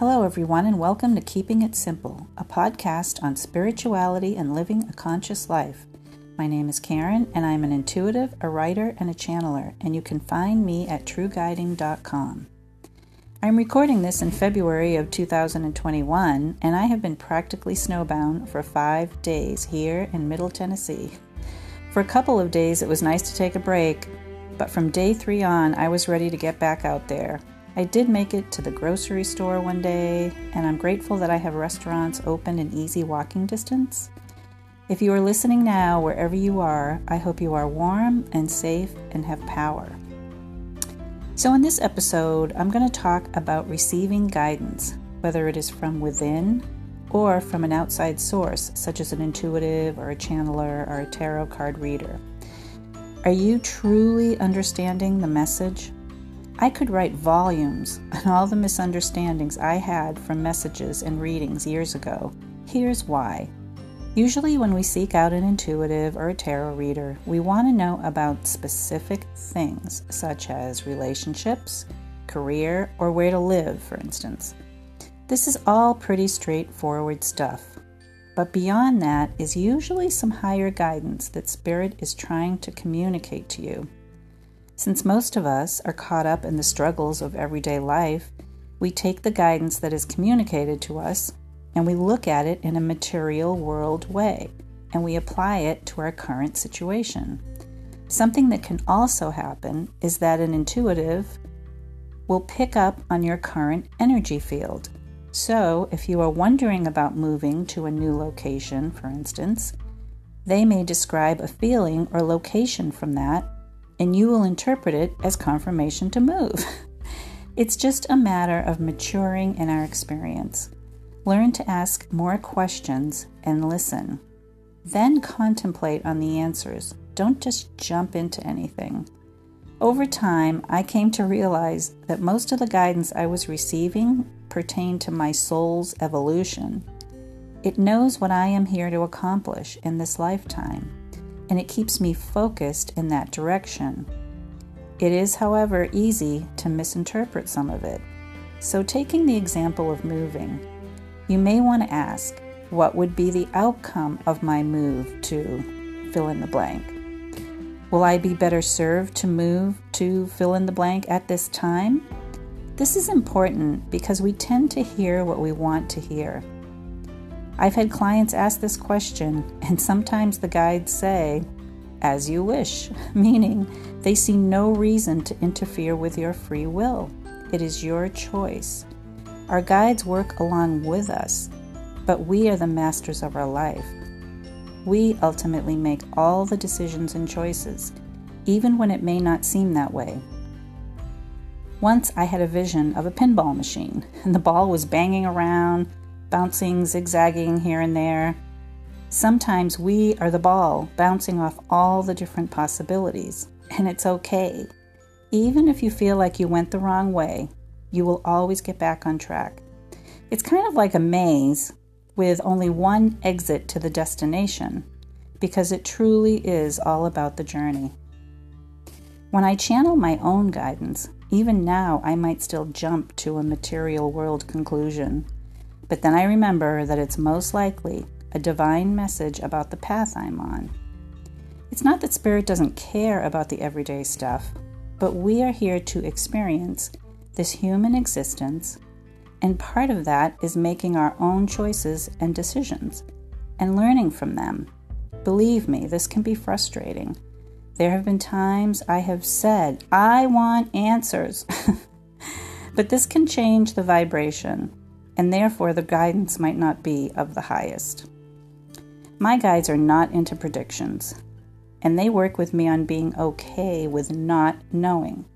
Hello, everyone, and welcome to Keeping It Simple, a podcast on spirituality and living a conscious life. My name is Karen, and I'm an intuitive, a writer, and a channeler, and you can find me at trueguiding.com. I'm recording this in February of 2021, and I have been practically snowbound for five days here in Middle Tennessee. For a couple of days, it was nice to take a break, but from day three on, I was ready to get back out there. I did make it to the grocery store one day, and I'm grateful that I have restaurants open in easy walking distance. If you are listening now, wherever you are, I hope you are warm and safe and have power. So, in this episode, I'm going to talk about receiving guidance, whether it is from within or from an outside source, such as an intuitive or a channeler or a tarot card reader. Are you truly understanding the message? I could write volumes on all the misunderstandings I had from messages and readings years ago. Here's why. Usually, when we seek out an intuitive or a tarot reader, we want to know about specific things, such as relationships, career, or where to live, for instance. This is all pretty straightforward stuff. But beyond that is usually some higher guidance that Spirit is trying to communicate to you. Since most of us are caught up in the struggles of everyday life, we take the guidance that is communicated to us and we look at it in a material world way and we apply it to our current situation. Something that can also happen is that an intuitive will pick up on your current energy field. So, if you are wondering about moving to a new location, for instance, they may describe a feeling or location from that and you will interpret it as confirmation to move. it's just a matter of maturing in our experience. Learn to ask more questions and listen. Then contemplate on the answers. Don't just jump into anything. Over time, I came to realize that most of the guidance I was receiving pertained to my soul's evolution. It knows what I am here to accomplish in this lifetime and it keeps me focused in that direction. It is, however, easy to misinterpret some of it. So, taking the example of moving, you may want to ask, what would be the outcome of my move to fill in the blank? Will I be better served to move to fill in the blank at this time? This is important because we tend to hear what we want to hear. I've had clients ask this question, and sometimes the guides say, as you wish, meaning they see no reason to interfere with your free will. It is your choice. Our guides work along with us, but we are the masters of our life. We ultimately make all the decisions and choices, even when it may not seem that way. Once I had a vision of a pinball machine, and the ball was banging around, bouncing, zigzagging here and there. Sometimes we are the ball, bouncing off all the different possibilities, and it's okay. Even if you feel like you went the wrong way, you will always get back on track. It's kind of like a maze with only one exit to the destination, because it truly is all about the journey. When I channel my own guidance, even now I might still jump to a material world conclusion but then I remember that it's most likely a divine message about the path I'm on. It's not that Spirit doesn't care about the everyday stuff, but we are here to experience this human existence, and part of that is making our own choices and decisions and learning from them. Believe me, this can be frustrating. There have been times I have said, I want answers. but this can change the vibration and therefore the guidance might not be of the highest. My guides are not into predictions, and they work with me on being okay with not knowing,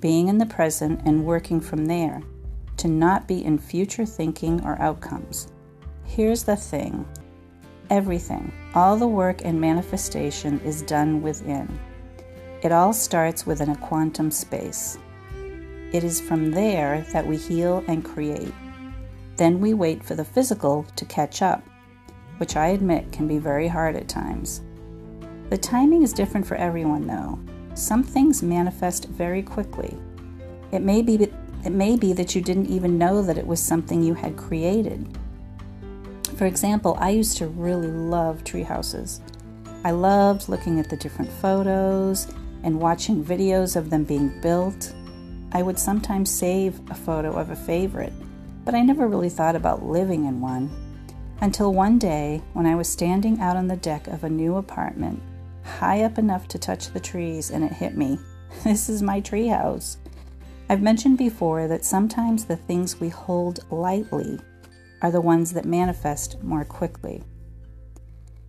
being in the present and working from there, to not be in future thinking or outcomes. Here's the thing everything, all the work and manifestation is done within. It all starts within a quantum space. It is from there that we heal and create. Then we wait for the physical to catch up, which I admit can be very hard at times. The timing is different for everyone, though. Some things manifest very quickly. It may be It may be that you didn't even know that it was something you had created. For example, I used to really love tree houses. I loved looking at the different photos and watching videos of them being built. I would sometimes save a photo of a favorite, but I never really thought about living in one. Until one day, when I was standing out on the deck of a new apartment, high up enough to touch the trees, and it hit me. This is my treehouse. I've mentioned before that sometimes the things we hold lightly are the ones that manifest more quickly.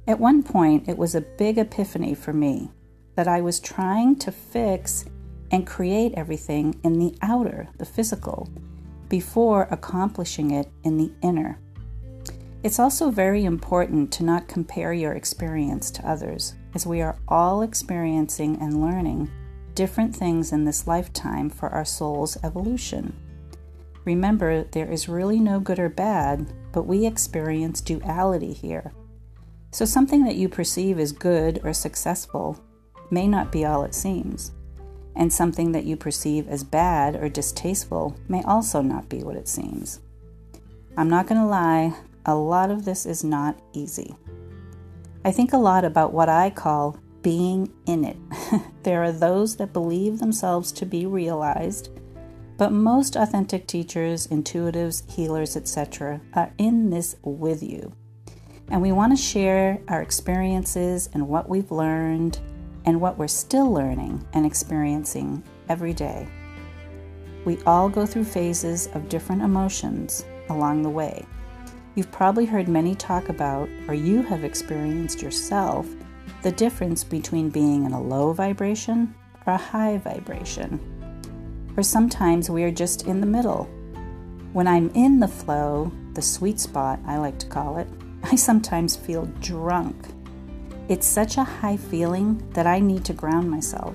At one point, it was a big epiphany for me that I was trying to fix and create everything in the outer, the physical, before accomplishing it in the inner. It's also very important to not compare your experience to others, as we are all experiencing and learning different things in this lifetime for our soul's evolution. Remember, there is really no good or bad, but we experience duality here. So, something that you perceive as good or successful may not be all it seems, and something that you perceive as bad or distasteful may also not be what it seems. I'm not going to lie, a lot of this is not easy. I think a lot about what I call being in it. there are those that believe themselves to be realized but most authentic teachers, intuitives, healers, etc., are in this with you. And we want to share our experiences and what we've learned and what we're still learning and experiencing every day. We all go through phases of different emotions along the way. You've probably heard many talk about, or you have experienced yourself, the difference between being in a low vibration or a high vibration or sometimes we are just in the middle. When I'm in the flow, the sweet spot, I like to call it, I sometimes feel drunk. It's such a high feeling that I need to ground myself.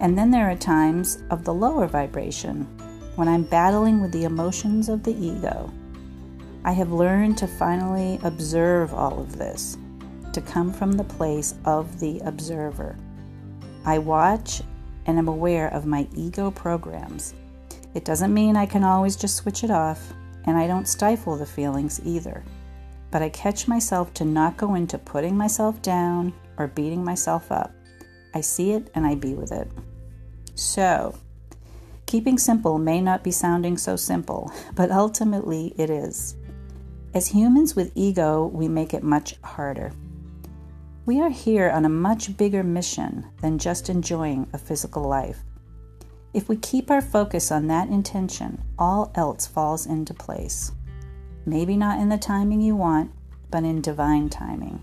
And then there are times of the lower vibration when I'm battling with the emotions of the ego. I have learned to finally observe all of this, to come from the place of the observer. I watch and am aware of my ego programs. It doesn't mean I can always just switch it off, and I don't stifle the feelings either. But I catch myself to not go into putting myself down or beating myself up. I see it and I be with it. So, keeping simple may not be sounding so simple, but ultimately it is. As humans with ego, we make it much harder. We are here on a much bigger mission than just enjoying a physical life. If we keep our focus on that intention, all else falls into place. Maybe not in the timing you want, but in divine timing.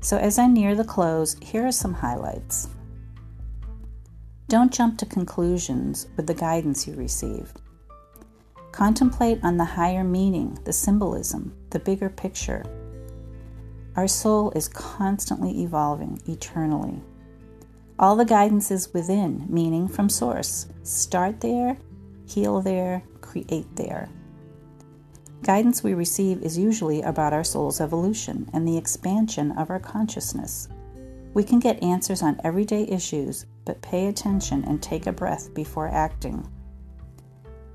So, as I near the close, here are some highlights. Don't jump to conclusions with the guidance you receive. Contemplate on the higher meaning, the symbolism, the bigger picture, our soul is constantly evolving eternally. All the guidance is within, meaning from source. Start there, heal there, create there. Guidance we receive is usually about our soul's evolution and the expansion of our consciousness. We can get answers on everyday issues, but pay attention and take a breath before acting.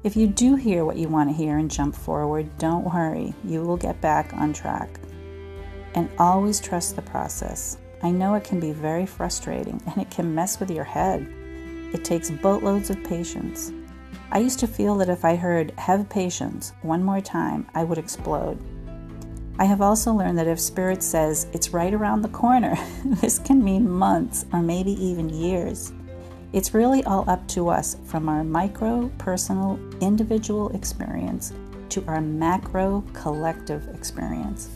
If you do hear what you want to hear and jump forward, don't worry, you will get back on track and always trust the process. I know it can be very frustrating and it can mess with your head. It takes boatloads of patience. I used to feel that if I heard, have patience, one more time, I would explode. I have also learned that if Spirit says it's right around the corner, this can mean months or maybe even years. It's really all up to us from our micro, personal, individual experience to our macro, collective experience.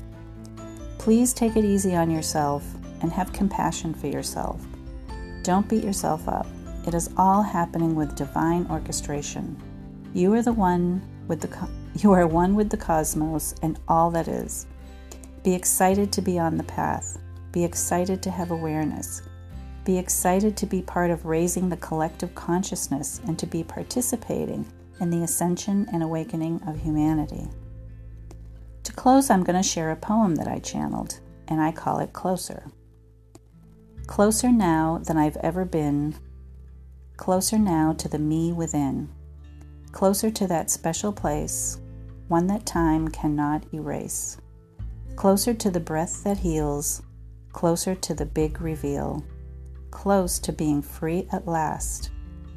Please take it easy on yourself and have compassion for yourself. Don't beat yourself up. It is all happening with divine orchestration. You are the one with the you are one with the cosmos and all that is. Be excited to be on the path. Be excited to have awareness. Be excited to be part of raising the collective consciousness and to be participating in the ascension and awakening of humanity. To close, I'm going to share a poem that I channeled, and I call it Closer. Closer now than I've ever been, closer now to the me within, closer to that special place, one that time cannot erase, closer to the breath that heals, closer to the big reveal, close to being free at last,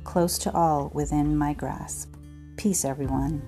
close to all within my grasp. Peace, everyone.